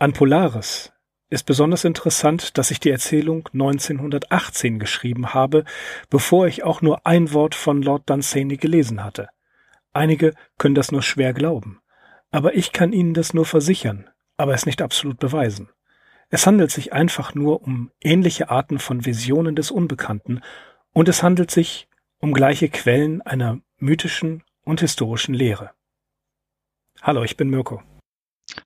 An Polaris ist besonders interessant, dass ich die Erzählung 1918 geschrieben habe, bevor ich auch nur ein Wort von Lord Dunsany gelesen hatte. Einige können das nur schwer glauben, aber ich kann Ihnen das nur versichern, aber es nicht absolut beweisen. Es handelt sich einfach nur um ähnliche Arten von Visionen des Unbekannten und es handelt sich um gleiche Quellen einer mythischen und historischen Lehre. Hallo, ich bin Mirko.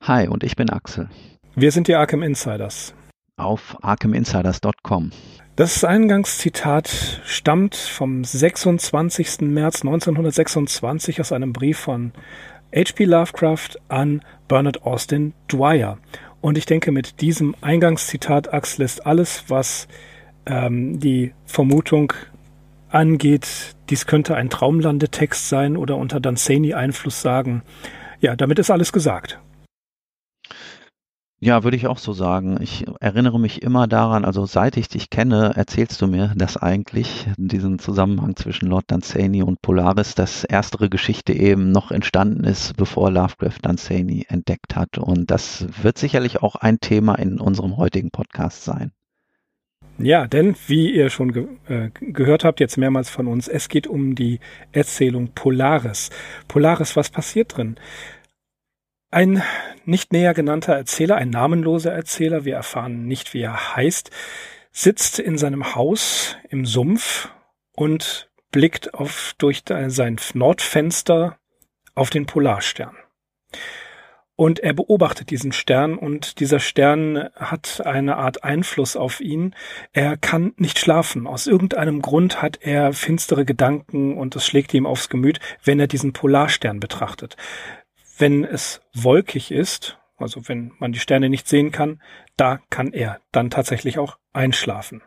Hi, und ich bin Axel. Wir sind die Arkham Insiders. Auf arkhaminsiders.com. Das Eingangszitat stammt vom 26. März 1926 aus einem Brief von H.P. Lovecraft an Bernard Austin Dwyer. Und ich denke, mit diesem Eingangszitat, Axel, ist alles, was ähm, die Vermutung angeht, dies könnte ein Traumlandetext sein oder unter Dunsany-Einfluss sagen. Ja, damit ist alles gesagt. Ja, würde ich auch so sagen. Ich erinnere mich immer daran, also seit ich dich kenne, erzählst du mir, dass eigentlich diesen Zusammenhang zwischen Lord Dunsany und Polaris, dass erstere Geschichte eben noch entstanden ist, bevor Lovecraft Dunsany entdeckt hat. Und das wird sicherlich auch ein Thema in unserem heutigen Podcast sein. Ja, denn wie ihr schon ge äh, gehört habt, jetzt mehrmals von uns, es geht um die Erzählung Polaris. Polaris, was passiert drin? Ein nicht näher genannter Erzähler, ein namenloser Erzähler, wir erfahren nicht, wie er heißt, sitzt in seinem Haus im Sumpf und blickt auf, durch sein Nordfenster auf den Polarstern. Und er beobachtet diesen Stern und dieser Stern hat eine Art Einfluss auf ihn. Er kann nicht schlafen. Aus irgendeinem Grund hat er finstere Gedanken und es schlägt ihm aufs Gemüt, wenn er diesen Polarstern betrachtet. Wenn es wolkig ist, also wenn man die Sterne nicht sehen kann, da kann er dann tatsächlich auch einschlafen.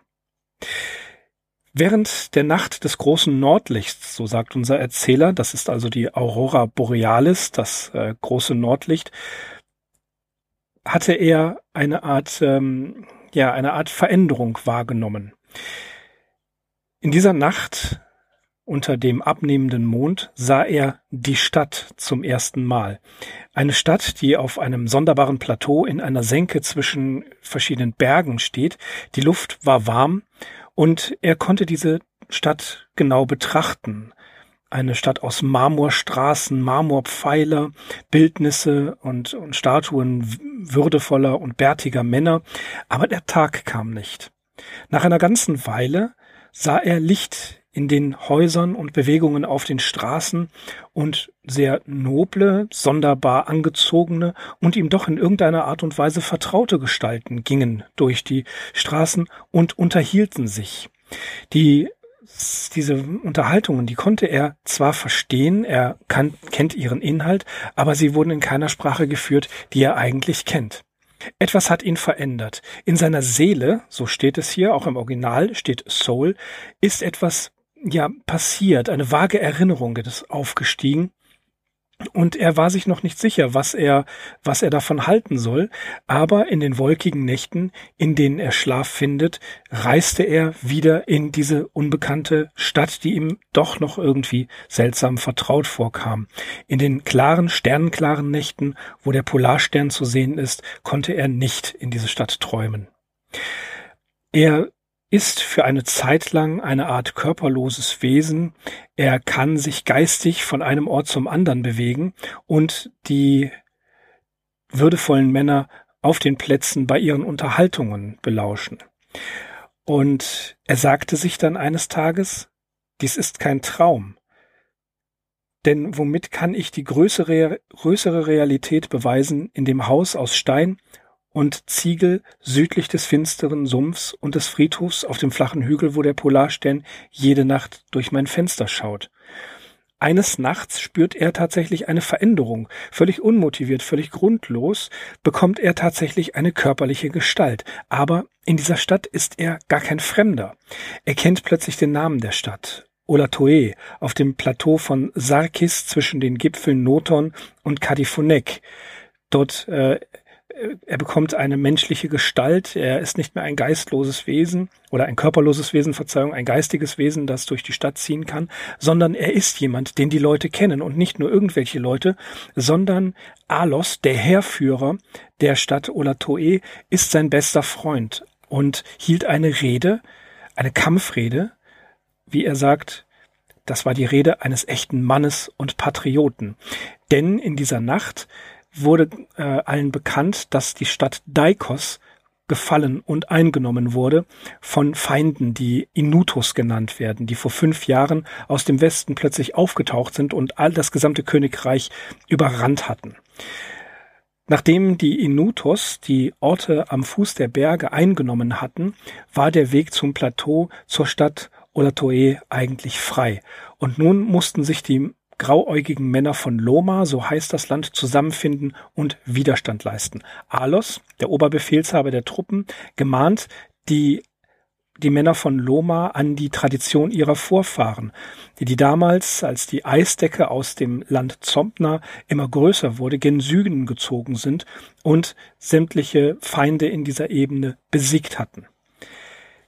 Während der Nacht des großen Nordlichts, so sagt unser Erzähler, das ist also die Aurora Borealis, das äh, große Nordlicht, hatte er eine Art, ähm, ja, eine Art Veränderung wahrgenommen. In dieser Nacht unter dem abnehmenden Mond sah er die Stadt zum ersten Mal. Eine Stadt, die auf einem sonderbaren Plateau in einer Senke zwischen verschiedenen Bergen steht. Die Luft war warm und er konnte diese Stadt genau betrachten. Eine Stadt aus Marmorstraßen, Marmorpfeiler, Bildnisse und, und Statuen würdevoller und bärtiger Männer. Aber der Tag kam nicht. Nach einer ganzen Weile sah er Licht in den Häusern und Bewegungen auf den Straßen und sehr noble, sonderbar angezogene und ihm doch in irgendeiner Art und Weise vertraute Gestalten gingen durch die Straßen und unterhielten sich. Die diese Unterhaltungen, die konnte er zwar verstehen, er kann, kennt ihren Inhalt, aber sie wurden in keiner Sprache geführt, die er eigentlich kennt. Etwas hat ihn verändert. In seiner Seele, so steht es hier, auch im Original steht Soul, ist etwas ja passiert, eine vage Erinnerung ist aufgestiegen. Und er war sich noch nicht sicher, was er, was er davon halten soll. Aber in den wolkigen Nächten, in denen er Schlaf findet, reiste er wieder in diese unbekannte Stadt, die ihm doch noch irgendwie seltsam vertraut vorkam. In den klaren, sternenklaren Nächten, wo der Polarstern zu sehen ist, konnte er nicht in diese Stadt träumen. Er ist für eine Zeit lang eine Art körperloses Wesen. Er kann sich geistig von einem Ort zum anderen bewegen und die würdevollen Männer auf den Plätzen bei ihren Unterhaltungen belauschen. Und er sagte sich dann eines Tages, dies ist kein Traum. Denn womit kann ich die größere, größere Realität beweisen in dem Haus aus Stein und Ziegel südlich des finsteren Sumpfs und des Friedhofs auf dem flachen Hügel, wo der Polarstern jede Nacht durch mein Fenster schaut. Eines Nachts spürt er tatsächlich eine Veränderung. Völlig unmotiviert, völlig grundlos bekommt er tatsächlich eine körperliche Gestalt. Aber in dieser Stadt ist er gar kein Fremder. Er kennt plötzlich den Namen der Stadt. Olatoe auf dem Plateau von Sarkis zwischen den Gipfeln Noton und Kadifonek. Dort äh, er bekommt eine menschliche Gestalt, er ist nicht mehr ein geistloses Wesen oder ein körperloses Wesen, Verzeihung, ein geistiges Wesen, das durch die Stadt ziehen kann, sondern er ist jemand, den die Leute kennen und nicht nur irgendwelche Leute, sondern Alos, der Heerführer der Stadt Olatoe, ist sein bester Freund und hielt eine Rede, eine Kampfrede, wie er sagt, das war die Rede eines echten Mannes und Patrioten. Denn in dieser Nacht wurde äh, allen bekannt, dass die Stadt Daikos gefallen und eingenommen wurde von Feinden, die Inutos genannt werden, die vor fünf Jahren aus dem Westen plötzlich aufgetaucht sind und all das gesamte Königreich überrannt hatten. Nachdem die Inutos die Orte am Fuß der Berge eingenommen hatten, war der Weg zum Plateau zur Stadt Olatoe eigentlich frei. Und nun mussten sich die grauäugigen Männer von Loma, so heißt das Land, zusammenfinden und Widerstand leisten. Alos, der Oberbefehlshaber der Truppen, gemahnt die die Männer von Loma an die Tradition ihrer Vorfahren, die, die damals, als die Eisdecke aus dem Land Zompna immer größer wurde, gen Süden gezogen sind und sämtliche Feinde in dieser Ebene besiegt hatten.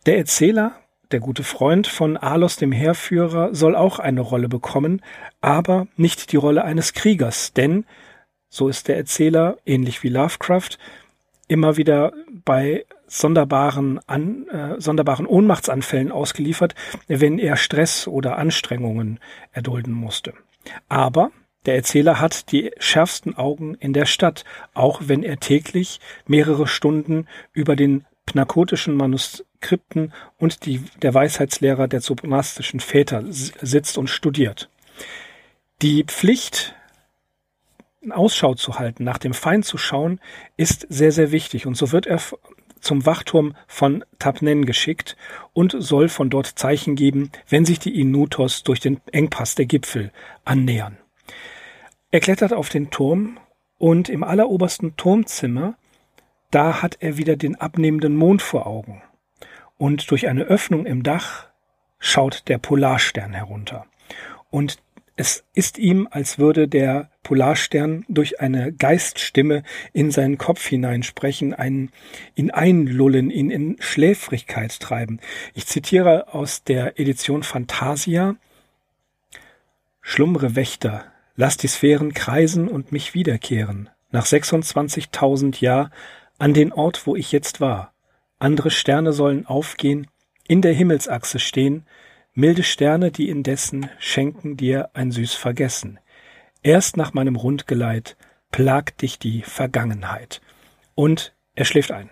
Der Erzähler der gute Freund von Alos dem Heerführer soll auch eine Rolle bekommen, aber nicht die Rolle eines Kriegers, denn, so ist der Erzähler, ähnlich wie Lovecraft, immer wieder bei sonderbaren, an, äh, sonderbaren Ohnmachtsanfällen ausgeliefert, wenn er Stress oder Anstrengungen erdulden musste. Aber der Erzähler hat die schärfsten Augen in der Stadt, auch wenn er täglich mehrere Stunden über den pnakotischen Manuskripten und die, der Weisheitslehrer der zoponastischen Väter sitzt und studiert. Die Pflicht, Ausschau zu halten, nach dem Feind zu schauen, ist sehr, sehr wichtig. Und so wird er zum Wachturm von Tapnen geschickt und soll von dort Zeichen geben, wenn sich die Inutos durch den Engpass der Gipfel annähern. Er klettert auf den Turm und im allerobersten Turmzimmer da hat er wieder den abnehmenden Mond vor Augen. Und durch eine Öffnung im Dach schaut der Polarstern herunter. Und es ist ihm, als würde der Polarstern durch eine Geiststimme in seinen Kopf hineinsprechen, einen, ihn einlullen, ihn in Schläfrigkeit treiben. Ich zitiere aus der Edition Fantasia. Schlummre Wächter, lass die Sphären kreisen und mich wiederkehren. Nach 26.000 Jahr an den Ort, wo ich jetzt war. Andere Sterne sollen aufgehen, in der Himmelsachse stehen, milde Sterne, die indessen schenken dir ein süß Vergessen. Erst nach meinem Rundgeleit plagt dich die Vergangenheit. Und er schläft ein.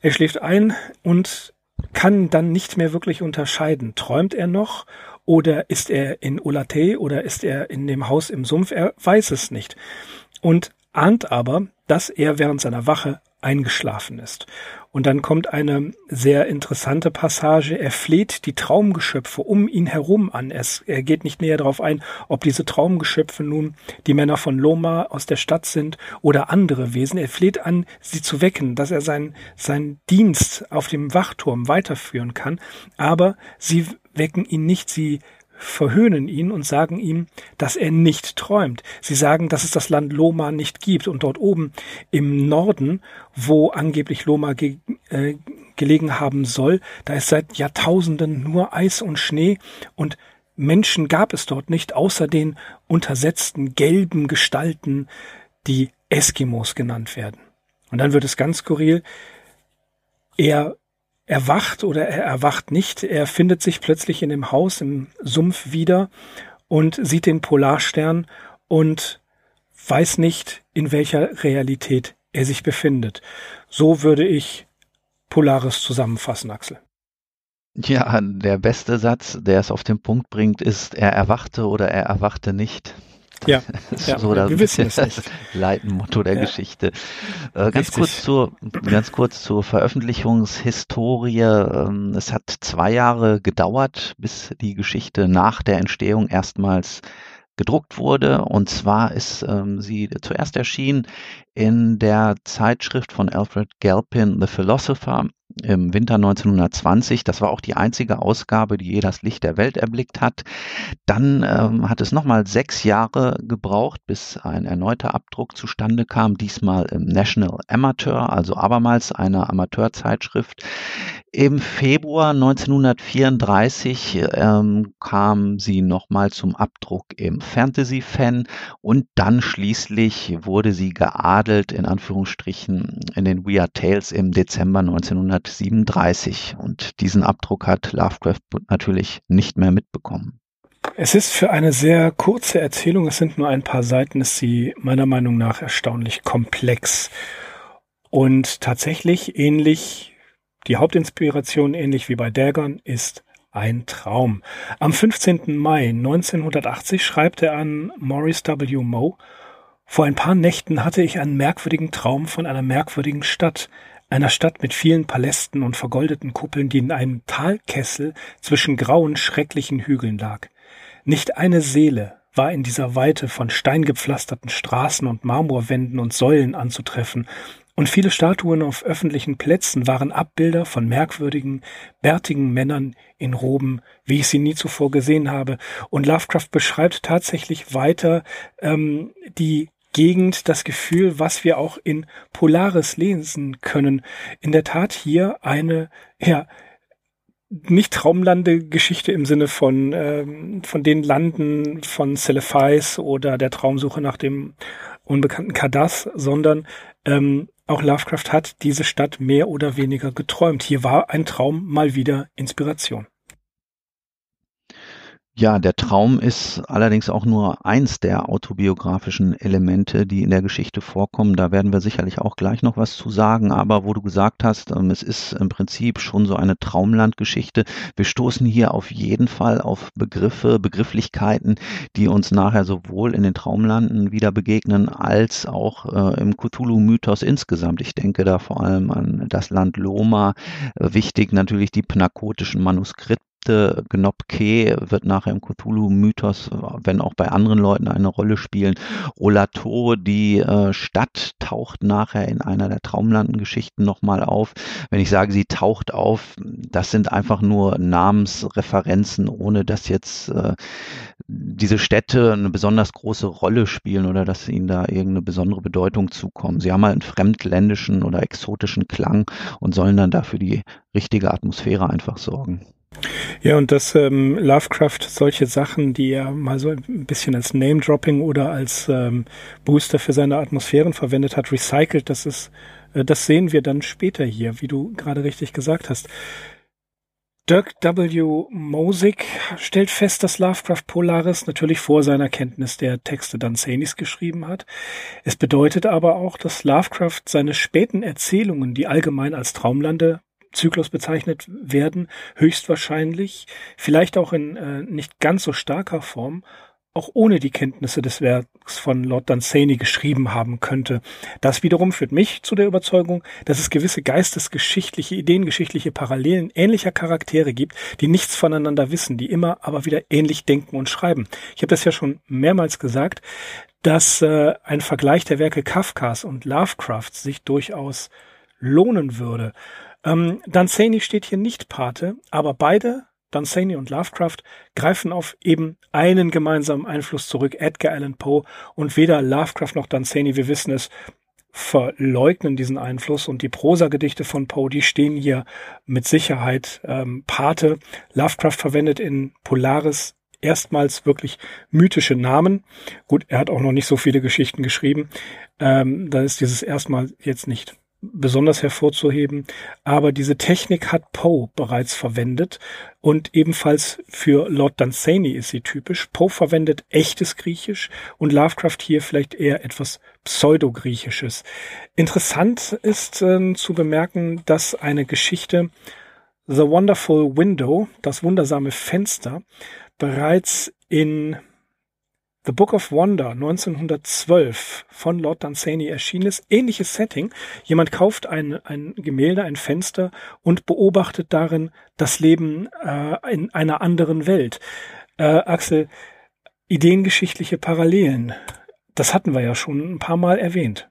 Er schläft ein und kann dann nicht mehr wirklich unterscheiden. Träumt er noch oder ist er in Olate oder ist er in dem Haus im Sumpf? Er weiß es nicht. Und ahnt aber, dass er während seiner Wache eingeschlafen ist. Und dann kommt eine sehr interessante Passage. Er fleht die Traumgeschöpfe um ihn herum an. Es, er geht nicht näher darauf ein, ob diese Traumgeschöpfe nun die Männer von Loma aus der Stadt sind oder andere Wesen. Er fleht an, sie zu wecken, dass er seinen sein Dienst auf dem Wachturm weiterführen kann. Aber sie wecken ihn nicht, sie verhöhnen ihn und sagen ihm, dass er nicht träumt. Sie sagen, dass es das Land Loma nicht gibt und dort oben im Norden, wo angeblich Loma ge äh, gelegen haben soll, da ist seit Jahrtausenden nur Eis und Schnee und Menschen gab es dort nicht, außer den untersetzten gelben Gestalten, die Eskimos genannt werden. Und dann wird es ganz skurril. Er erwacht oder er erwacht nicht. Er findet sich plötzlich in dem Haus im Sumpf wieder und sieht den Polarstern und weiß nicht, in welcher Realität er sich befindet. So würde ich Polaris zusammenfassen, Axel. Ja, der beste Satz, der es auf den Punkt bringt, ist, er erwachte oder er erwachte nicht. Ja, ja so wir wissen es nicht. Leitmotto der ja. Geschichte. Äh, ganz kurz zur, ganz kurz zur Veröffentlichungshistorie. Ähm, es hat zwei Jahre gedauert, bis die Geschichte nach der Entstehung erstmals gedruckt wurde. Und zwar ist ähm, sie zuerst erschienen in der Zeitschrift von Alfred Galpin, The Philosopher. Im Winter 1920. Das war auch die einzige Ausgabe, die je das Licht der Welt erblickt hat. Dann ähm, hat es nochmal sechs Jahre gebraucht, bis ein erneuter Abdruck zustande kam, diesmal im National Amateur, also abermals einer Amateurzeitschrift. Im Februar 1934 ähm, kam sie nochmal zum Abdruck im Fantasy Fan und dann schließlich wurde sie geadelt in Anführungsstrichen in den Weird Tales im Dezember 1937 und diesen Abdruck hat Lovecraft natürlich nicht mehr mitbekommen. Es ist für eine sehr kurze Erzählung, es sind nur ein paar Seiten, ist sie meiner Meinung nach erstaunlich komplex. Und tatsächlich ähnlich die Hauptinspiration, ähnlich wie bei Dagon, ist ein Traum. Am 15. Mai 1980 schreibt er an Maurice W. Moe, vor ein paar Nächten hatte ich einen merkwürdigen Traum von einer merkwürdigen Stadt, einer Stadt mit vielen Palästen und vergoldeten Kuppeln, die in einem Talkessel zwischen grauen, schrecklichen Hügeln lag. Nicht eine Seele war in dieser Weite von steingepflasterten Straßen und Marmorwänden und Säulen anzutreffen, und viele Statuen auf öffentlichen Plätzen waren Abbilder von merkwürdigen, bärtigen Männern in Roben, wie ich sie nie zuvor gesehen habe. Und Lovecraft beschreibt tatsächlich weiter ähm, die Gegend, das Gefühl, was wir auch in Polaris lesen können. In der Tat hier eine, ja, nicht Traumlande-Geschichte im Sinne von, ähm, von den Landen von Celephais oder der Traumsuche nach dem unbekannten Kadas, sondern ähm, auch Lovecraft hat diese Stadt mehr oder weniger geträumt. Hier war ein Traum mal wieder Inspiration. Ja, der Traum ist allerdings auch nur eins der autobiografischen Elemente, die in der Geschichte vorkommen. Da werden wir sicherlich auch gleich noch was zu sagen. Aber wo du gesagt hast, ähm, es ist im Prinzip schon so eine Traumlandgeschichte. Wir stoßen hier auf jeden Fall auf Begriffe, Begrifflichkeiten, die uns nachher sowohl in den Traumlanden wieder begegnen, als auch äh, im Cthulhu-Mythos insgesamt. Ich denke da vor allem an das Land Loma. Wichtig natürlich die pnakotischen Manuskripte Ägypte, Gnopke wird nachher im Cthulhu-Mythos, wenn auch bei anderen Leuten eine Rolle spielen. Olato, die äh, Stadt, taucht nachher in einer der Traumlandengeschichten nochmal auf. Wenn ich sage, sie taucht auf, das sind einfach nur Namensreferenzen, ohne dass jetzt äh, diese Städte eine besonders große Rolle spielen oder dass ihnen da irgendeine besondere Bedeutung zukommen. Sie haben halt einen fremdländischen oder exotischen Klang und sollen dann dafür die richtige Atmosphäre einfach sorgen. Ja, und dass ähm, Lovecraft solche Sachen, die er mal so ein bisschen als Name-Dropping oder als ähm, Booster für seine Atmosphären verwendet hat, recycelt, das ist, äh, das sehen wir dann später hier, wie du gerade richtig gesagt hast. Dirk W. Mosick stellt fest, dass Lovecraft Polaris natürlich vor seiner Kenntnis der Texte Danzanis geschrieben hat. Es bedeutet aber auch, dass Lovecraft seine späten Erzählungen, die allgemein als Traumlande Zyklus bezeichnet werden, höchstwahrscheinlich, vielleicht auch in äh, nicht ganz so starker Form, auch ohne die Kenntnisse des Werks von Lord Dunsany geschrieben haben könnte. Das wiederum führt mich zu der Überzeugung, dass es gewisse geistesgeschichtliche, ideengeschichtliche Parallelen ähnlicher Charaktere gibt, die nichts voneinander wissen, die immer aber wieder ähnlich denken und schreiben. Ich habe das ja schon mehrmals gesagt, dass äh, ein Vergleich der Werke Kafkas und Lovecrafts sich durchaus lohnen würde. Ähm, Dunsany steht hier nicht Pate, aber beide, Dunsany und Lovecraft, greifen auf eben einen gemeinsamen Einfluss zurück, Edgar Allan Poe, und weder Lovecraft noch Dunsany, wir wissen es, verleugnen diesen Einfluss und die Prosagedichte von Poe, die stehen hier mit Sicherheit ähm, Pate. Lovecraft verwendet in Polaris erstmals wirklich mythische Namen. Gut, er hat auch noch nicht so viele Geschichten geschrieben. Ähm, da ist dieses erstmal jetzt nicht besonders hervorzuheben. Aber diese Technik hat Poe bereits verwendet und ebenfalls für Lord Dunsany ist sie typisch. Poe verwendet echtes Griechisch und Lovecraft hier vielleicht eher etwas Pseudo-Griechisches. Interessant ist äh, zu bemerken, dass eine Geschichte The Wonderful Window, das wundersame Fenster, bereits in The Book of Wonder 1912 von Lord Dunsany erschienen ist. Ähnliches Setting. Jemand kauft ein, ein Gemälde, ein Fenster und beobachtet darin das Leben äh, in einer anderen Welt. Äh, Axel, ideengeschichtliche Parallelen. Das hatten wir ja schon ein paar Mal erwähnt.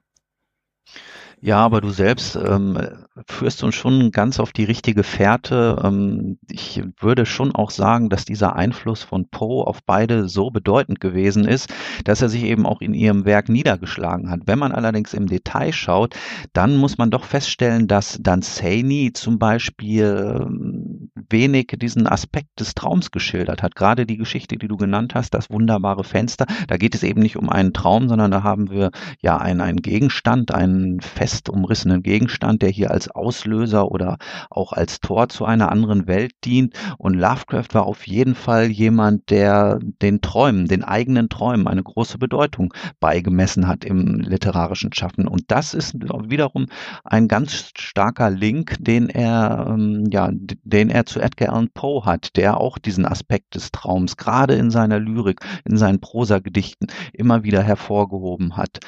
Ja, aber du selbst ähm, führst uns schon ganz auf die richtige Fährte. Ähm, ich würde schon auch sagen, dass dieser Einfluss von Poe auf beide so bedeutend gewesen ist, dass er sich eben auch in ihrem Werk niedergeschlagen hat. Wenn man allerdings im Detail schaut, dann muss man doch feststellen, dass Danzani zum Beispiel ähm, wenig diesen Aspekt des Traums geschildert hat. Gerade die Geschichte, die du genannt hast, das wunderbare Fenster, da geht es eben nicht um einen Traum, sondern da haben wir ja einen, einen Gegenstand, einen fest umrissenen Gegenstand, der hier als Auslöser oder auch als Tor zu einer anderen Welt dient. Und Lovecraft war auf jeden Fall jemand, der den Träumen, den eigenen Träumen eine große Bedeutung beigemessen hat im literarischen Schaffen. Und das ist wiederum ein ganz starker Link, den er, ähm, ja, den er zu Edgar Allan Poe hat, der auch diesen Aspekt des Traums gerade in seiner Lyrik, in seinen Prosagedichten immer wieder hervorgehoben hat.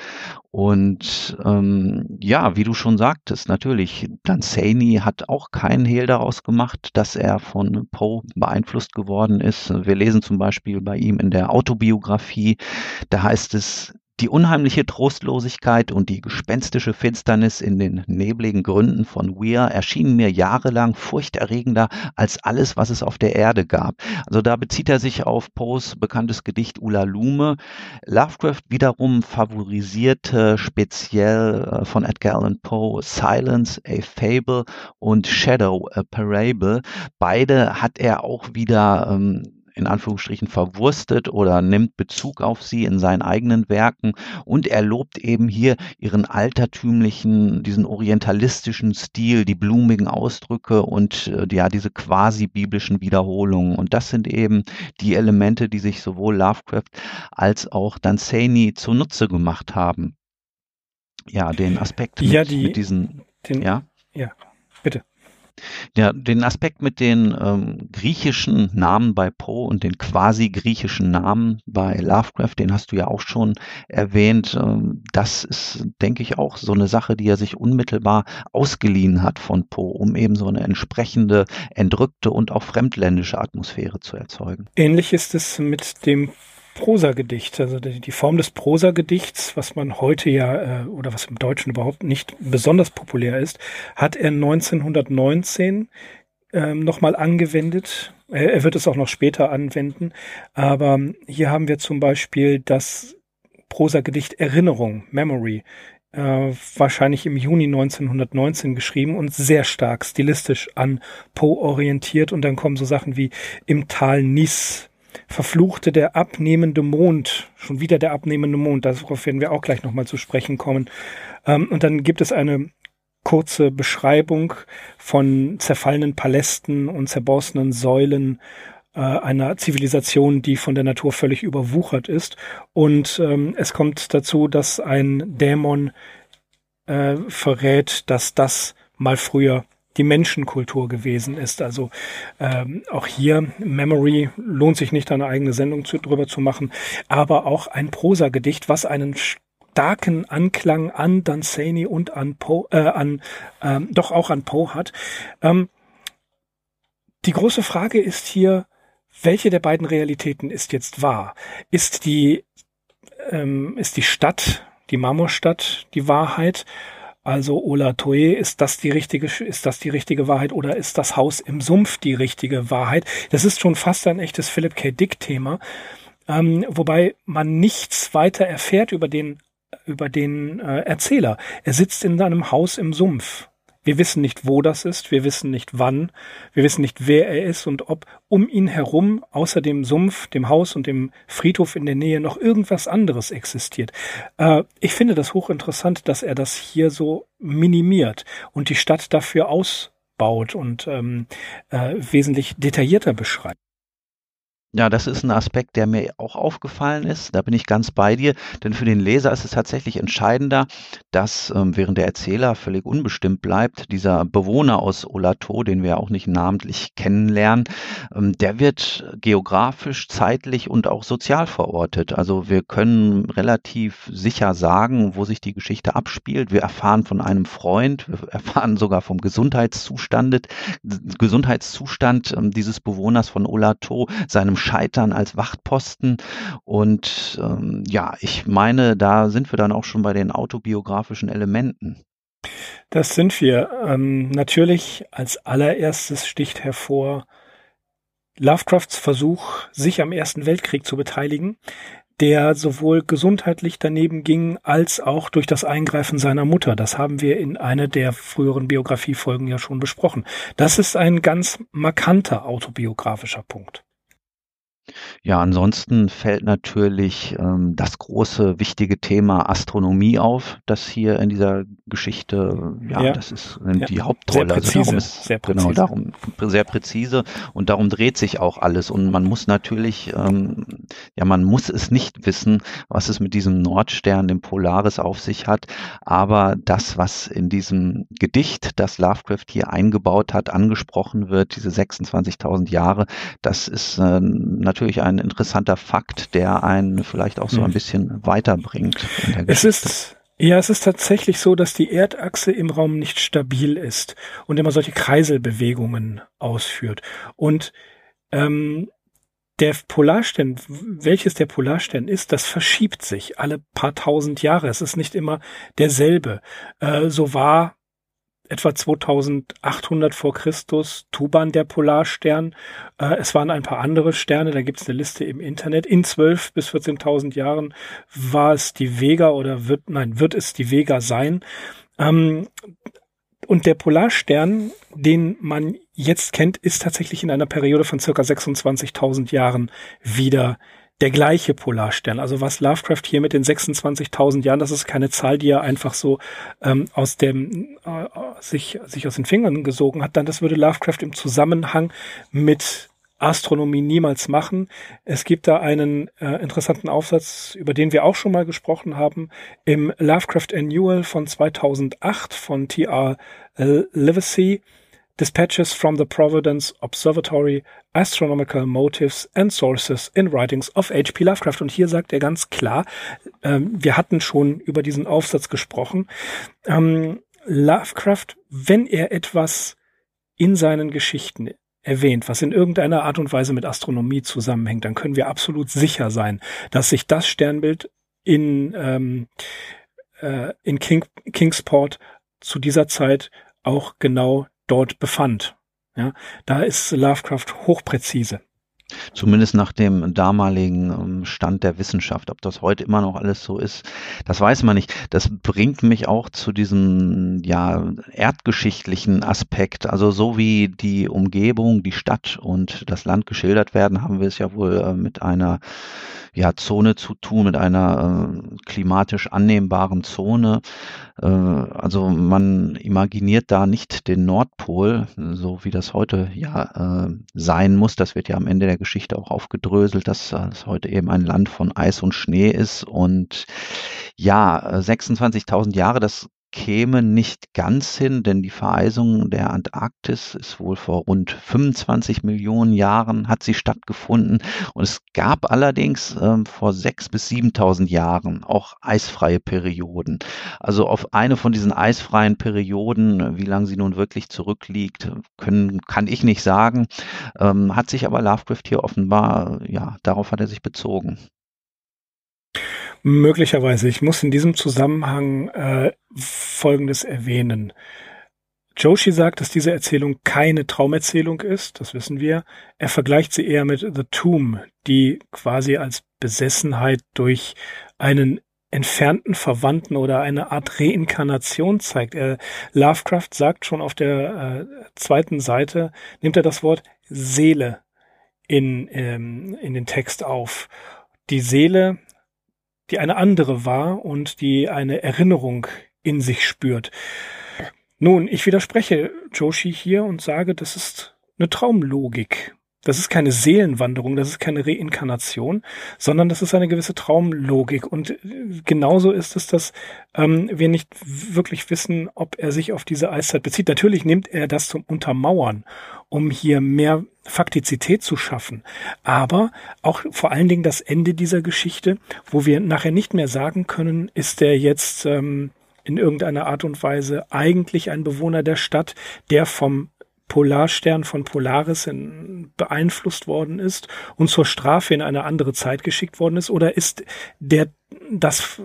Und ähm, ja, wie du schon sagtest, natürlich, Danzani hat auch keinen Hehl daraus gemacht, dass er von Poe beeinflusst geworden ist. Wir lesen zum Beispiel bei ihm in der Autobiografie, da heißt es, die unheimliche Trostlosigkeit und die gespenstische Finsternis in den nebligen Gründen von Weir erschienen mir jahrelang furchterregender als alles, was es auf der Erde gab. Also da bezieht er sich auf Poes bekanntes Gedicht Ula Lume. Lovecraft wiederum favorisierte speziell äh, von Edgar Allan Poe Silence, a Fable und Shadow, a Parable. Beide hat er auch wieder ähm, in Anführungsstrichen verwurstet oder nimmt Bezug auf sie in seinen eigenen Werken und er lobt eben hier ihren altertümlichen, diesen orientalistischen Stil, die blumigen Ausdrücke und äh, ja, diese quasi biblischen Wiederholungen. Und das sind eben die Elemente, die sich sowohl Lovecraft als auch Danzani zunutze gemacht haben. Ja, den Aspekt ja, mit, die, mit diesen, den, ja, ja, bitte. Ja, den Aspekt mit den ähm, griechischen Namen bei Poe und den quasi griechischen Namen bei Lovecraft, den hast du ja auch schon erwähnt. Ähm, das ist, denke ich, auch so eine Sache, die er sich unmittelbar ausgeliehen hat von Poe, um eben so eine entsprechende entrückte und auch fremdländische Atmosphäre zu erzeugen. Ähnlich ist es mit dem Prosagedicht, also die, Form des Prosagedichts, was man heute ja äh, oder was im Deutschen überhaupt nicht besonders populär ist, hat er 1919 ähm, nochmal angewendet. Er, er wird es auch noch später anwenden, aber hier haben wir zum Beispiel das Prosagedicht Erinnerung, Memory, äh, wahrscheinlich im Juni 1919 geschrieben und sehr stark stilistisch an Poe orientiert. Und dann kommen so Sachen wie im Tal Nis verfluchte der abnehmende Mond, schon wieder der abnehmende Mond, darauf werden wir auch gleich nochmal zu sprechen kommen. Ähm, und dann gibt es eine kurze Beschreibung von zerfallenen Palästen und zerborstenen Säulen äh, einer Zivilisation, die von der Natur völlig überwuchert ist. Und ähm, es kommt dazu, dass ein Dämon äh, verrät, dass das mal früher die Menschenkultur gewesen ist. Also ähm, auch hier Memory lohnt sich nicht eine eigene Sendung zu, drüber zu machen, aber auch ein Prosagedicht, was einen starken Anklang an Danzani und an Poe, äh, an ähm, doch auch an Poe hat. Ähm, die große Frage ist hier, welche der beiden Realitäten ist jetzt wahr? Ist die ähm, ist die Stadt, die Marmorstadt, die Wahrheit? Also Ola Toe, ist das die richtige, ist das die richtige Wahrheit oder ist das Haus im Sumpf die richtige Wahrheit? Das ist schon fast ein echtes Philip K. Dick Thema, ähm, wobei man nichts weiter erfährt über den über den äh, Erzähler. Er sitzt in seinem Haus im Sumpf wir wissen nicht, wo das ist, wir wissen nicht wann, wir wissen nicht, wer er ist und ob um ihn herum, außer dem Sumpf, dem Haus und dem Friedhof in der Nähe, noch irgendwas anderes existiert. Äh, ich finde das hochinteressant, dass er das hier so minimiert und die Stadt dafür ausbaut und ähm, äh, wesentlich detaillierter beschreibt. Ja, das ist ein Aspekt, der mir auch aufgefallen ist. Da bin ich ganz bei dir, denn für den Leser ist es tatsächlich entscheidender, dass ähm, während der Erzähler völlig unbestimmt bleibt, dieser Bewohner aus Olato, den wir auch nicht namentlich kennenlernen, ähm, der wird geografisch, zeitlich und auch sozial verortet. Also wir können relativ sicher sagen, wo sich die Geschichte abspielt. Wir erfahren von einem Freund, wir erfahren sogar vom Gesundheitszustand, Gesundheitszustand ähm, dieses Bewohners von Olato, seinem Scheitern als Wachtposten. Und ähm, ja, ich meine, da sind wir dann auch schon bei den autobiografischen Elementen. Das sind wir. Ähm, natürlich als allererstes sticht hervor Lovecrafts Versuch, sich am Ersten Weltkrieg zu beteiligen, der sowohl gesundheitlich daneben ging, als auch durch das Eingreifen seiner Mutter. Das haben wir in einer der früheren Biografiefolgen ja schon besprochen. Das ist ein ganz markanter autobiografischer Punkt. Ja, ansonsten fällt natürlich ähm, das große, wichtige Thema Astronomie auf, das hier in dieser Geschichte, ja, ja. das ist äh, ja. die Hauptrolle. Sehr präzise, also darum ist, sehr präzise. Genau, darum sehr präzise und darum dreht sich auch alles. Und man muss natürlich, ähm, ja, man muss es nicht wissen, was es mit diesem Nordstern, dem Polaris, auf sich hat. Aber das, was in diesem Gedicht, das Lovecraft hier eingebaut hat, angesprochen wird, diese 26.000 Jahre, das ist äh, natürlich ein interessanter Fakt, der einen vielleicht auch so ein hm. bisschen weiterbringt. Es ist ja, es ist tatsächlich so, dass die Erdachse im Raum nicht stabil ist und immer solche Kreiselbewegungen ausführt. Und ähm, der Polarstern, welches der Polarstern ist, das verschiebt sich alle paar tausend Jahre. Es ist nicht immer derselbe. Äh, so war etwa 2800 vor Christus Tuban der Polarstern. Äh, es waren ein paar andere Sterne, da gibt es eine Liste im Internet. In 12 bis 14.000 Jahren war es die Vega oder wird, nein, wird es die Vega sein. Ähm, und der Polarstern, den man jetzt kennt, ist tatsächlich in einer Periode von circa 26.000 Jahren wieder der gleiche Polarstern. Also was Lovecraft hier mit den 26.000 Jahren, das ist keine Zahl, die er einfach so ähm, aus dem äh, sich sich aus den Fingern gesogen hat. Dann das würde Lovecraft im Zusammenhang mit Astronomie niemals machen. Es gibt da einen äh, interessanten Aufsatz, über den wir auch schon mal gesprochen haben, im Lovecraft Annual von 2008 von T.R. Livesey Dispatches from the Providence Observatory, Astronomical Motives and Sources in Writings of H.P. Lovecraft. Und hier sagt er ganz klar, ähm, wir hatten schon über diesen Aufsatz gesprochen, ähm, Lovecraft, wenn er etwas in seinen Geschichten erwähnt, was in irgendeiner Art und Weise mit Astronomie zusammenhängt, dann können wir absolut sicher sein, dass sich das Sternbild in, ähm, äh, in King, Kingsport zu dieser Zeit auch genau dort befand. Ja, da ist Lovecraft hochpräzise. Zumindest nach dem damaligen ähm, Stand der Wissenschaft. Ob das heute immer noch alles so ist, das weiß man nicht. Das bringt mich auch zu diesem, ja, erdgeschichtlichen Aspekt. Also so wie die Umgebung, die Stadt und das Land geschildert werden, haben wir es ja wohl äh, mit einer ja, Zone zu tun, mit einer äh, klimatisch annehmbaren Zone. Äh, also man imaginiert da nicht den Nordpol, so wie das heute ja sein muss. Das wird ja am Ende der Geschichte auch aufgedröselt, dass es heute eben ein Land von Eis und Schnee ist. Und ja, 26.000 Jahre, das käme nicht ganz hin, denn die Vereisung der Antarktis ist wohl vor rund 25 Millionen Jahren hat sie stattgefunden und es gab allerdings äh, vor 6.000 bis 7.000 Jahren auch eisfreie Perioden. Also auf eine von diesen eisfreien Perioden, wie lange sie nun wirklich zurückliegt, können, kann ich nicht sagen, ähm, hat sich aber Lovecraft hier offenbar, ja, darauf hat er sich bezogen. Möglicherweise. Ich muss in diesem Zusammenhang äh, Folgendes erwähnen. Joshi sagt, dass diese Erzählung keine Traumerzählung ist, das wissen wir. Er vergleicht sie eher mit The Tomb, die quasi als Besessenheit durch einen entfernten Verwandten oder eine Art Reinkarnation zeigt. Er, Lovecraft sagt schon auf der äh, zweiten Seite, nimmt er das Wort Seele in, ähm, in den Text auf. Die Seele die eine andere war und die eine Erinnerung in sich spürt. Nun, ich widerspreche Joshi hier und sage, das ist eine Traumlogik. Das ist keine Seelenwanderung, das ist keine Reinkarnation, sondern das ist eine gewisse Traumlogik. Und genauso ist es, dass ähm, wir nicht wirklich wissen, ob er sich auf diese Eiszeit bezieht. Natürlich nimmt er das zum Untermauern, um hier mehr Faktizität zu schaffen. Aber auch vor allen Dingen das Ende dieser Geschichte, wo wir nachher nicht mehr sagen können, ist er jetzt ähm, in irgendeiner Art und Weise eigentlich ein Bewohner der Stadt, der vom Polarstern von Polaris in, beeinflusst worden ist und zur Strafe in eine andere Zeit geschickt worden ist? Oder ist der das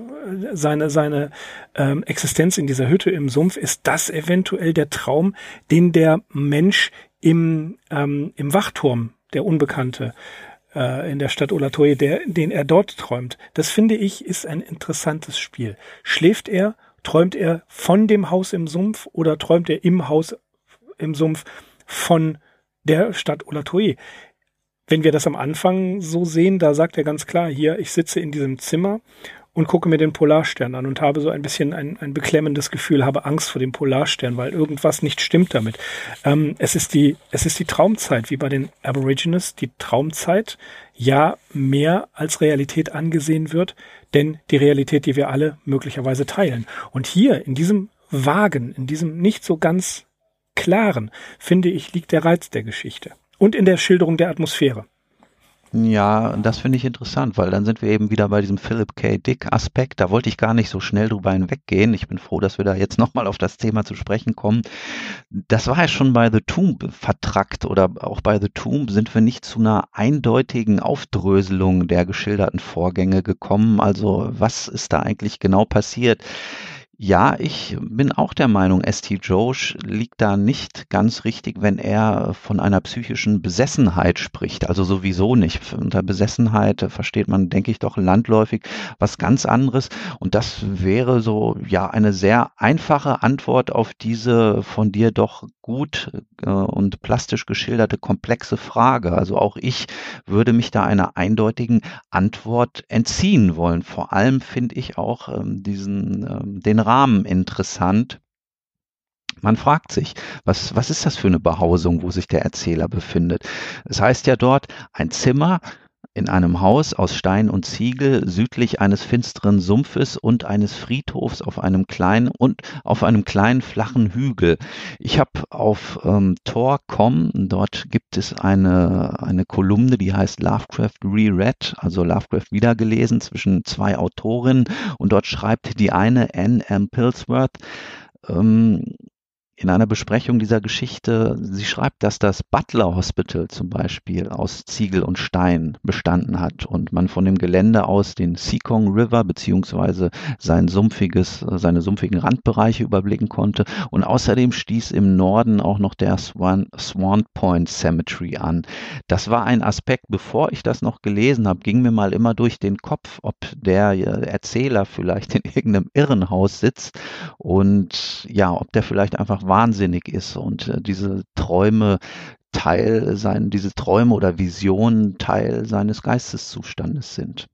seine seine ähm, Existenz in dieser Hütte im Sumpf ist das eventuell der Traum, den der Mensch im ähm, im Wachturm der Unbekannte äh, in der Stadt Olatoye, der, den er dort träumt. Das finde ich ist ein interessantes Spiel. Schläft er, träumt er von dem Haus im Sumpf oder träumt er im Haus im Sumpf von der Stadt Olatoye? Wenn wir das am Anfang so sehen, da sagt er ganz klar, hier, ich sitze in diesem Zimmer und gucke mir den Polarstern an und habe so ein bisschen ein, ein beklemmendes Gefühl, habe Angst vor dem Polarstern, weil irgendwas nicht stimmt damit. Ähm, es ist die, es ist die Traumzeit, wie bei den Aborigines, die Traumzeit, ja, mehr als Realität angesehen wird, denn die Realität, die wir alle möglicherweise teilen. Und hier, in diesem Wagen, in diesem nicht so ganz klaren, finde ich, liegt der Reiz der Geschichte. Und in der Schilderung der Atmosphäre. Ja, das finde ich interessant, weil dann sind wir eben wieder bei diesem Philip K. Dick Aspekt. Da wollte ich gar nicht so schnell drüber hinweggehen. Ich bin froh, dass wir da jetzt nochmal auf das Thema zu sprechen kommen. Das war ja schon bei The Tomb vertrackt oder auch bei The Tomb sind wir nicht zu einer eindeutigen Aufdröselung der geschilderten Vorgänge gekommen. Also was ist da eigentlich genau passiert? Ja, ich bin auch der Meinung, St. Josh liegt da nicht ganz richtig, wenn er von einer psychischen Besessenheit spricht. Also sowieso nicht. Unter Besessenheit versteht man, denke ich, doch landläufig was ganz anderes. Und das wäre so, ja, eine sehr einfache Antwort auf diese von dir doch gut äh, und plastisch geschilderte komplexe Frage. Also auch ich würde mich da einer eindeutigen Antwort entziehen wollen. Vor allem finde ich auch ähm, diesen, ähm, den Rahmen interessant. Man fragt sich, was, was ist das für eine Behausung, wo sich der Erzähler befindet? Es heißt ja dort, ein Zimmer, in einem Haus aus Stein und Ziegel südlich eines finsteren Sumpfes und eines Friedhofs auf einem kleinen und auf einem kleinen flachen Hügel. Ich habe auf ähm, Tor.com, dort gibt es eine, eine Kolumne, die heißt Lovecraft Reread, also Lovecraft wiedergelesen zwischen zwei Autorinnen und dort schreibt die eine Anne M. Pillsworth, ähm, in einer Besprechung dieser Geschichte, sie schreibt, dass das Butler Hospital zum Beispiel aus Ziegel und Stein bestanden hat und man von dem Gelände aus den Sekong River beziehungsweise sein sumpfiges, seine sumpfigen Randbereiche überblicken konnte und außerdem stieß im Norden auch noch der Swan, Swan Point Cemetery an. Das war ein Aspekt, bevor ich das noch gelesen habe, ging mir mal immer durch den Kopf, ob der Erzähler vielleicht in irgendeinem Irrenhaus sitzt und ja, ob der vielleicht einfach wahnsinnig ist und äh, diese Träume Teil sein, diese Träume oder Visionen Teil seines Geisteszustandes sind.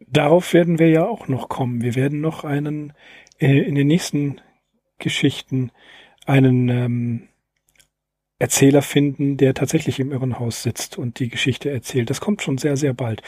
Darauf werden wir ja auch noch kommen. Wir werden noch einen äh, in den nächsten Geschichten einen ähm, Erzähler finden, der tatsächlich im Irrenhaus sitzt und die Geschichte erzählt. Das kommt schon sehr, sehr bald.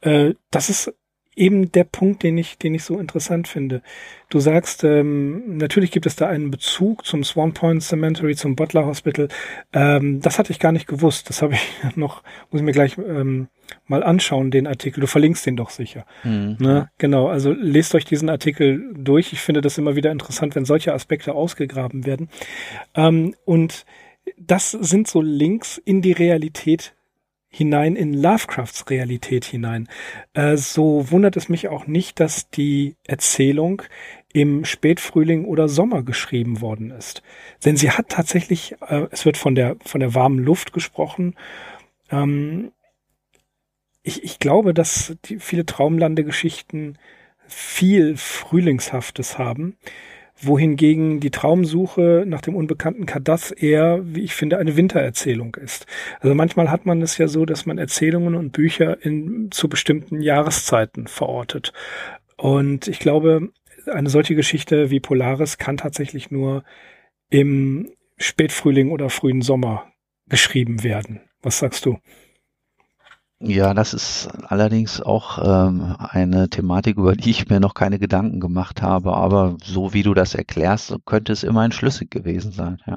Äh, das ist eben der Punkt, den ich, den ich so interessant finde. Du sagst, ähm, natürlich gibt es da einen Bezug zum Swan Point Cemetery, zum Butler Hospital. Ähm, das hatte ich gar nicht gewusst. Das habe ich noch, muss ich mir gleich ähm, mal anschauen, den Artikel. Du verlinkst den doch sicher. Mhm. Ne? Genau, also lest euch diesen Artikel durch. Ich finde das immer wieder interessant, wenn solche Aspekte ausgegraben werden. Ähm, und das sind so Links in die Realität hinein in Lovecrafts Realität hinein. Äh, so wundert es mich auch nicht, dass die Erzählung im Spätfrühling oder Sommer geschrieben worden ist. Denn sie hat tatsächlich, äh, es wird von der, von der warmen Luft gesprochen. Ähm, ich, ich glaube, dass die viele Traumlandegeschichten viel Frühlingshaftes haben wohingegen die Traumsuche nach dem unbekannten Kadath eher, wie ich finde, eine Wintererzählung ist. Also manchmal hat man es ja so, dass man Erzählungen und Bücher in, zu bestimmten Jahreszeiten verortet. Und ich glaube, eine solche Geschichte wie Polaris kann tatsächlich nur im Spätfrühling oder frühen Sommer geschrieben werden. Was sagst du? Ja, das ist allerdings auch ähm, eine Thematik, über die ich mir noch keine Gedanken gemacht habe. Aber so wie du das erklärst, könnte es immerhin schlüssig gewesen sein. Ja.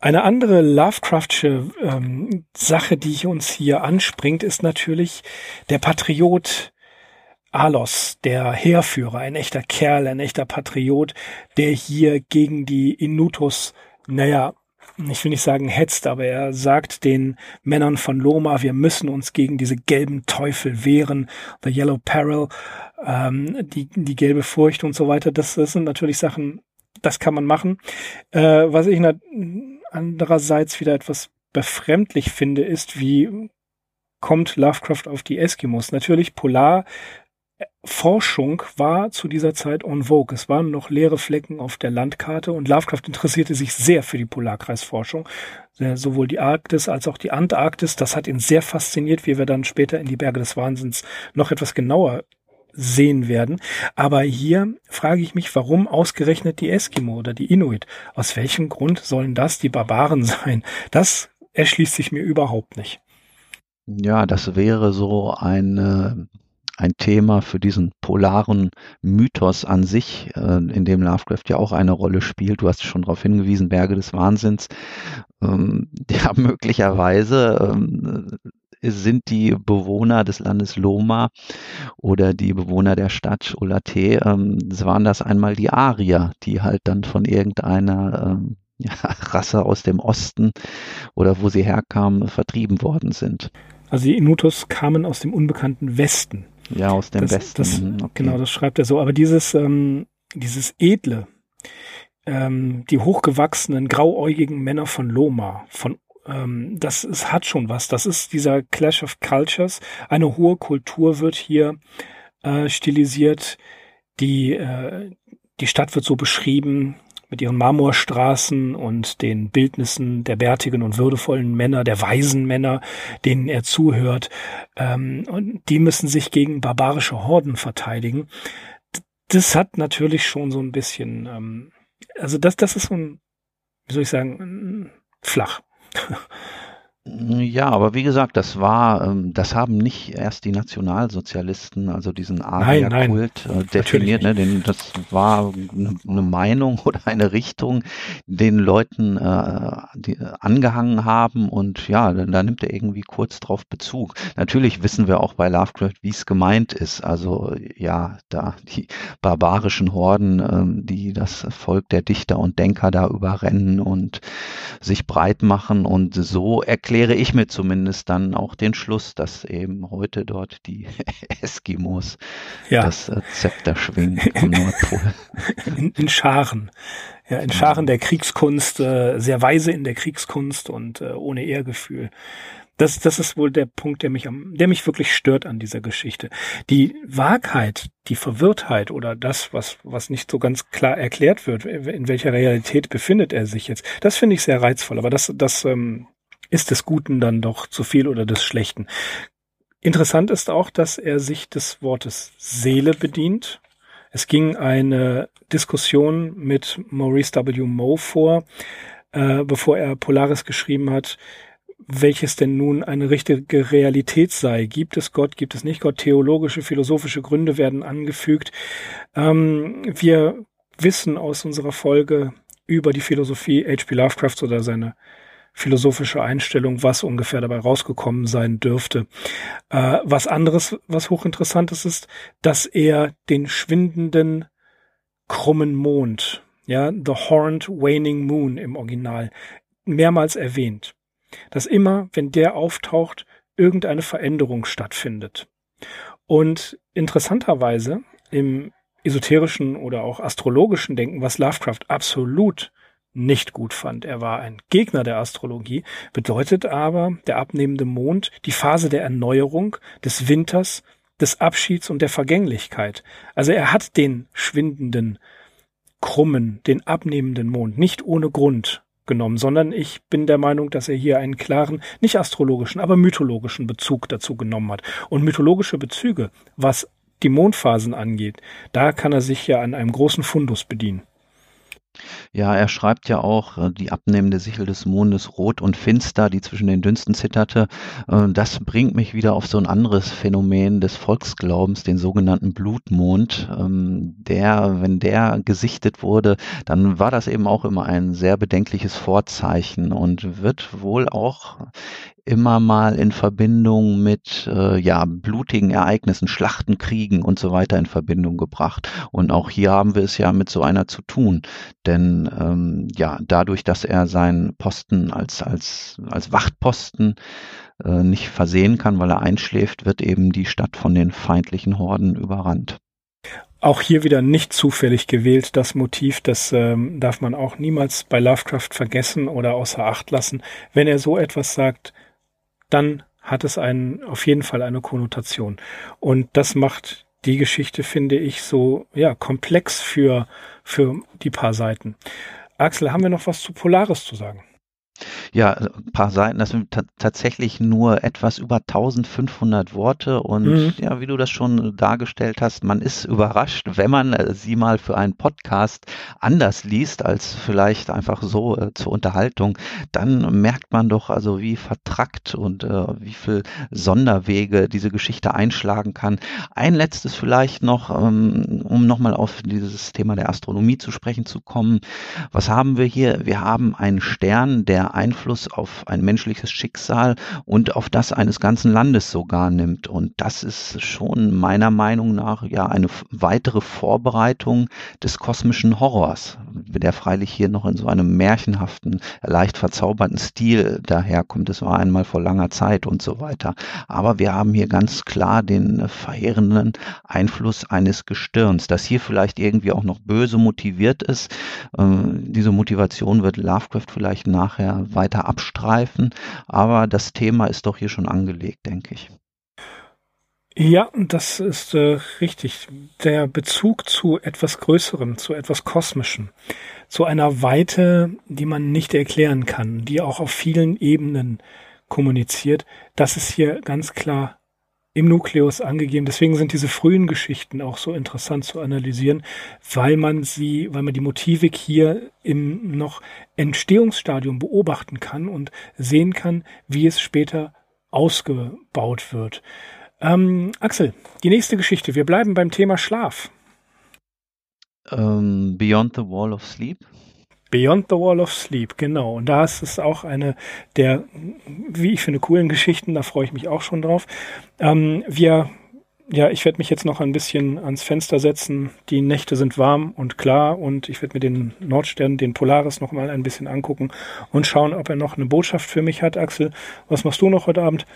Eine andere Lovecraftsche ähm, Sache, die uns hier anspringt, ist natürlich der Patriot Alos, der Heerführer, ein echter Kerl, ein echter Patriot, der hier gegen die Inutus naja, ich will nicht sagen hetzt, aber er sagt den Männern von Loma, wir müssen uns gegen diese gelben Teufel wehren, the Yellow Peril, ähm, die, die gelbe Furcht und so weiter. Das, das sind natürlich Sachen, das kann man machen. Äh, was ich andererseits wieder etwas befremdlich finde, ist, wie kommt Lovecraft auf die Eskimos? Natürlich Polar Forschung war zu dieser Zeit en vogue. Es waren noch leere Flecken auf der Landkarte und Lovecraft interessierte sich sehr für die Polarkreisforschung. Sowohl die Arktis als auch die Antarktis. Das hat ihn sehr fasziniert, wie wir dann später in die Berge des Wahnsinns noch etwas genauer sehen werden. Aber hier frage ich mich, warum ausgerechnet die Eskimo oder die Inuit? Aus welchem Grund sollen das die Barbaren sein? Das erschließt sich mir überhaupt nicht. Ja, das wäre so ein ein Thema für diesen polaren Mythos an sich, äh, in dem Lovecraft ja auch eine Rolle spielt. Du hast schon darauf hingewiesen, Berge des Wahnsinns. Ähm, ja, möglicherweise ähm, sind die Bewohner des Landes Loma oder die Bewohner der Stadt Olate, ähm, waren das einmal die Arier, die halt dann von irgendeiner ähm, ja, Rasse aus dem Osten oder wo sie herkamen, vertrieben worden sind. Also die Inutos kamen aus dem unbekannten Westen. Ja, aus dem das, Westen. Das, mhm, okay. Genau, das schreibt er so. Aber dieses, ähm, dieses edle, ähm, die hochgewachsenen, grauäugigen Männer von Loma, von ähm, das ist, hat schon was. Das ist dieser Clash of Cultures. Eine hohe Kultur wird hier äh, stilisiert. Die, äh, die Stadt wird so beschrieben, mit ihren Marmorstraßen und den Bildnissen der bärtigen und würdevollen Männer, der weisen Männer, denen er zuhört. Ähm, und die müssen sich gegen barbarische Horden verteidigen. Das hat natürlich schon so ein bisschen, ähm, also das, das ist so ein, wie soll ich sagen, flach. Ja, aber wie gesagt, das war, ähm, das haben nicht erst die Nationalsozialisten, also diesen Arierkult äh, definiert. Ne, den, das war eine, eine, Meinung oder eine Richtung, den Leuten äh, die, äh, angehangen haben und ja, da, nimmt er irgendwie kurz drauf Bezug. Natürlich wissen wir auch bei Lovecraft, wie es gemeint ist. Also ja, da die barbarischen Horden, ähm, die das Volk der Dichter und Denker da überrennen und sich breit machen und so erklären erkläre ich mir zumindest dann auch den Schluss, dass eben heute dort die Eskimos ja. das äh, Zepter schwingen am Nordpol. In, in Scharen. Ja, in Scharen der Kriegskunst, äh, sehr weise in der Kriegskunst und äh, ohne Ehrgefühl. Das, das ist wohl der Punkt, der mich am, der mich wirklich stört an dieser Geschichte. Die Wahrheit, die Verwirrtheit oder das, was, was nicht so ganz klar erklärt wird, in welcher Realität befindet er sich jetzt, das finde ich sehr reizvoll. Aber das, das ähm, ist des Guten dann doch zu viel oder des Schlechten. Interessant ist auch, dass er sich des Wortes Seele bedient. Es ging eine Diskussion mit Maurice W. Moe vor, äh, bevor er Polaris geschrieben hat, welches denn nun eine richtige Realität sei. Gibt es Gott, gibt es nicht Gott? Theologische, philosophische Gründe werden angefügt. Ähm, wir wissen aus unserer Folge über die Philosophie H.P. Lovecrafts oder seine philosophische Einstellung, was ungefähr dabei rausgekommen sein dürfte. Äh, was anderes, was hochinteressantes ist, dass er den schwindenden krummen Mond, ja, The Horned Waning Moon im Original, mehrmals erwähnt. Dass immer, wenn der auftaucht, irgendeine Veränderung stattfindet. Und interessanterweise im esoterischen oder auch astrologischen Denken, was Lovecraft absolut nicht gut fand. Er war ein Gegner der Astrologie, bedeutet aber der abnehmende Mond die Phase der Erneuerung, des Winters, des Abschieds und der Vergänglichkeit. Also er hat den schwindenden, krummen, den abnehmenden Mond nicht ohne Grund genommen, sondern ich bin der Meinung, dass er hier einen klaren, nicht astrologischen, aber mythologischen Bezug dazu genommen hat. Und mythologische Bezüge, was die Mondphasen angeht, da kann er sich ja an einem großen Fundus bedienen. Ja, er schreibt ja auch, äh, die abnehmende Sichel des Mondes rot und finster, die zwischen den Dünsten zitterte. Äh, das bringt mich wieder auf so ein anderes Phänomen des Volksglaubens, den sogenannten Blutmond. Ähm, der, wenn der gesichtet wurde, dann war das eben auch immer ein sehr bedenkliches Vorzeichen und wird wohl auch immer mal in Verbindung mit äh, ja, blutigen Ereignissen, Schlachten, Kriegen und so weiter in Verbindung gebracht. Und auch hier haben wir es ja mit so einer zu tun. Denn ähm, ja, dadurch, dass er seinen Posten als, als, als Wachtposten äh, nicht versehen kann, weil er einschläft, wird eben die Stadt von den feindlichen Horden überrannt. Auch hier wieder nicht zufällig gewählt, das Motiv, das ähm, darf man auch niemals bei Lovecraft vergessen oder außer Acht lassen. Wenn er so etwas sagt, dann hat es einen, auf jeden Fall eine Konnotation. Und das macht die Geschichte, finde ich, so, ja, komplex für, für die paar Seiten. Axel, haben wir noch was zu Polaris zu sagen? Ja, ein paar Seiten, das sind tatsächlich nur etwas über 1500 Worte und mhm. ja, wie du das schon dargestellt hast, man ist überrascht, wenn man äh, sie mal für einen Podcast anders liest als vielleicht einfach so äh, zur Unterhaltung, dann merkt man doch also, wie vertrackt und äh, wie viel Sonderwege diese Geschichte einschlagen kann. Ein letztes vielleicht noch, ähm, um nochmal auf dieses Thema der Astronomie zu sprechen zu kommen. Was haben wir hier? Wir haben einen Stern, der Einfluss auf ein menschliches Schicksal und auf das eines ganzen Landes sogar nimmt. Und das ist schon meiner Meinung nach ja eine weitere Vorbereitung des kosmischen Horrors, der freilich hier noch in so einem märchenhaften, leicht verzauberten Stil daherkommt. Es war einmal vor langer Zeit und so weiter. Aber wir haben hier ganz klar den verheerenden Einfluss eines Gestirns, das hier vielleicht irgendwie auch noch böse motiviert ist. Äh, diese Motivation wird Lovecraft vielleicht nachher weiter abstreifen, aber das Thema ist doch hier schon angelegt, denke ich. Ja, das ist äh, richtig. Der Bezug zu etwas Größerem, zu etwas Kosmischem, zu einer Weite, die man nicht erklären kann, die auch auf vielen Ebenen kommuniziert, das ist hier ganz klar im Nukleus angegeben. Deswegen sind diese frühen Geschichten auch so interessant zu analysieren, weil man sie, weil man die Motivik hier im noch Entstehungsstadium beobachten kann und sehen kann, wie es später ausgebaut wird. Ähm, Axel, die nächste Geschichte. Wir bleiben beim Thema Schlaf. Um, ähm, Beyond the Wall of Sleep. Beyond the Wall of Sleep, genau. Und da ist es auch eine der, wie ich finde, coolen Geschichten. Da freue ich mich auch schon drauf. Ähm, wir, ja, ich werde mich jetzt noch ein bisschen ans Fenster setzen. Die Nächte sind warm und klar und ich werde mir den Nordstern, den Polaris noch mal ein bisschen angucken und schauen, ob er noch eine Botschaft für mich hat. Axel, was machst du noch heute Abend?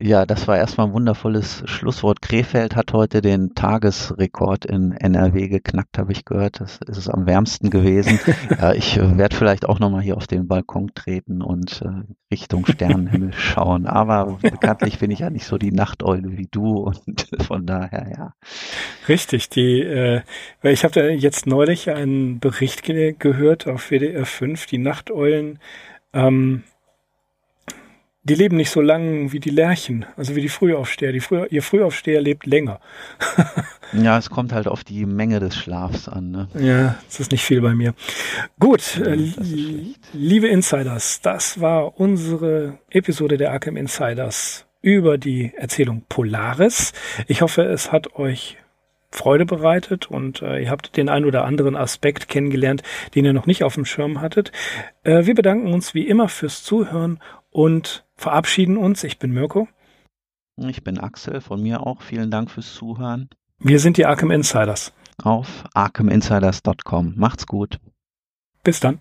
Ja, das war erstmal ein wundervolles Schlusswort. Krefeld hat heute den Tagesrekord in NRW geknackt, habe ich gehört. Das ist es am wärmsten gewesen. ja, ich äh, werde vielleicht auch nochmal hier auf den Balkon treten und äh, Richtung Sternenhimmel schauen. Aber bekanntlich bin ich ja nicht so die Nachteule wie du und von daher, ja. Richtig, die, äh, ich habe da jetzt neulich einen Bericht ge gehört auf WDR 5, die Nachteulen ähm, die leben nicht so lang wie die Lerchen, also wie die Frühaufsteher. Die Früh, ihr Frühaufsteher lebt länger. ja, es kommt halt auf die Menge des Schlafs an. Ne? Ja, es ist nicht viel bei mir. Gut, ja, äh, liebe Insiders, das war unsere Episode der Arkham Insiders über die Erzählung Polaris. Ich hoffe, es hat euch Freude bereitet und äh, ihr habt den ein oder anderen Aspekt kennengelernt, den ihr noch nicht auf dem Schirm hattet. Äh, wir bedanken uns wie immer fürs Zuhören und verabschieden uns. Ich bin Mirko. Ich bin Axel, von mir auch. Vielen Dank fürs Zuhören. Wir sind die Arkham Insiders. Auf arkhaminsiders.com. Macht's gut. Bis dann.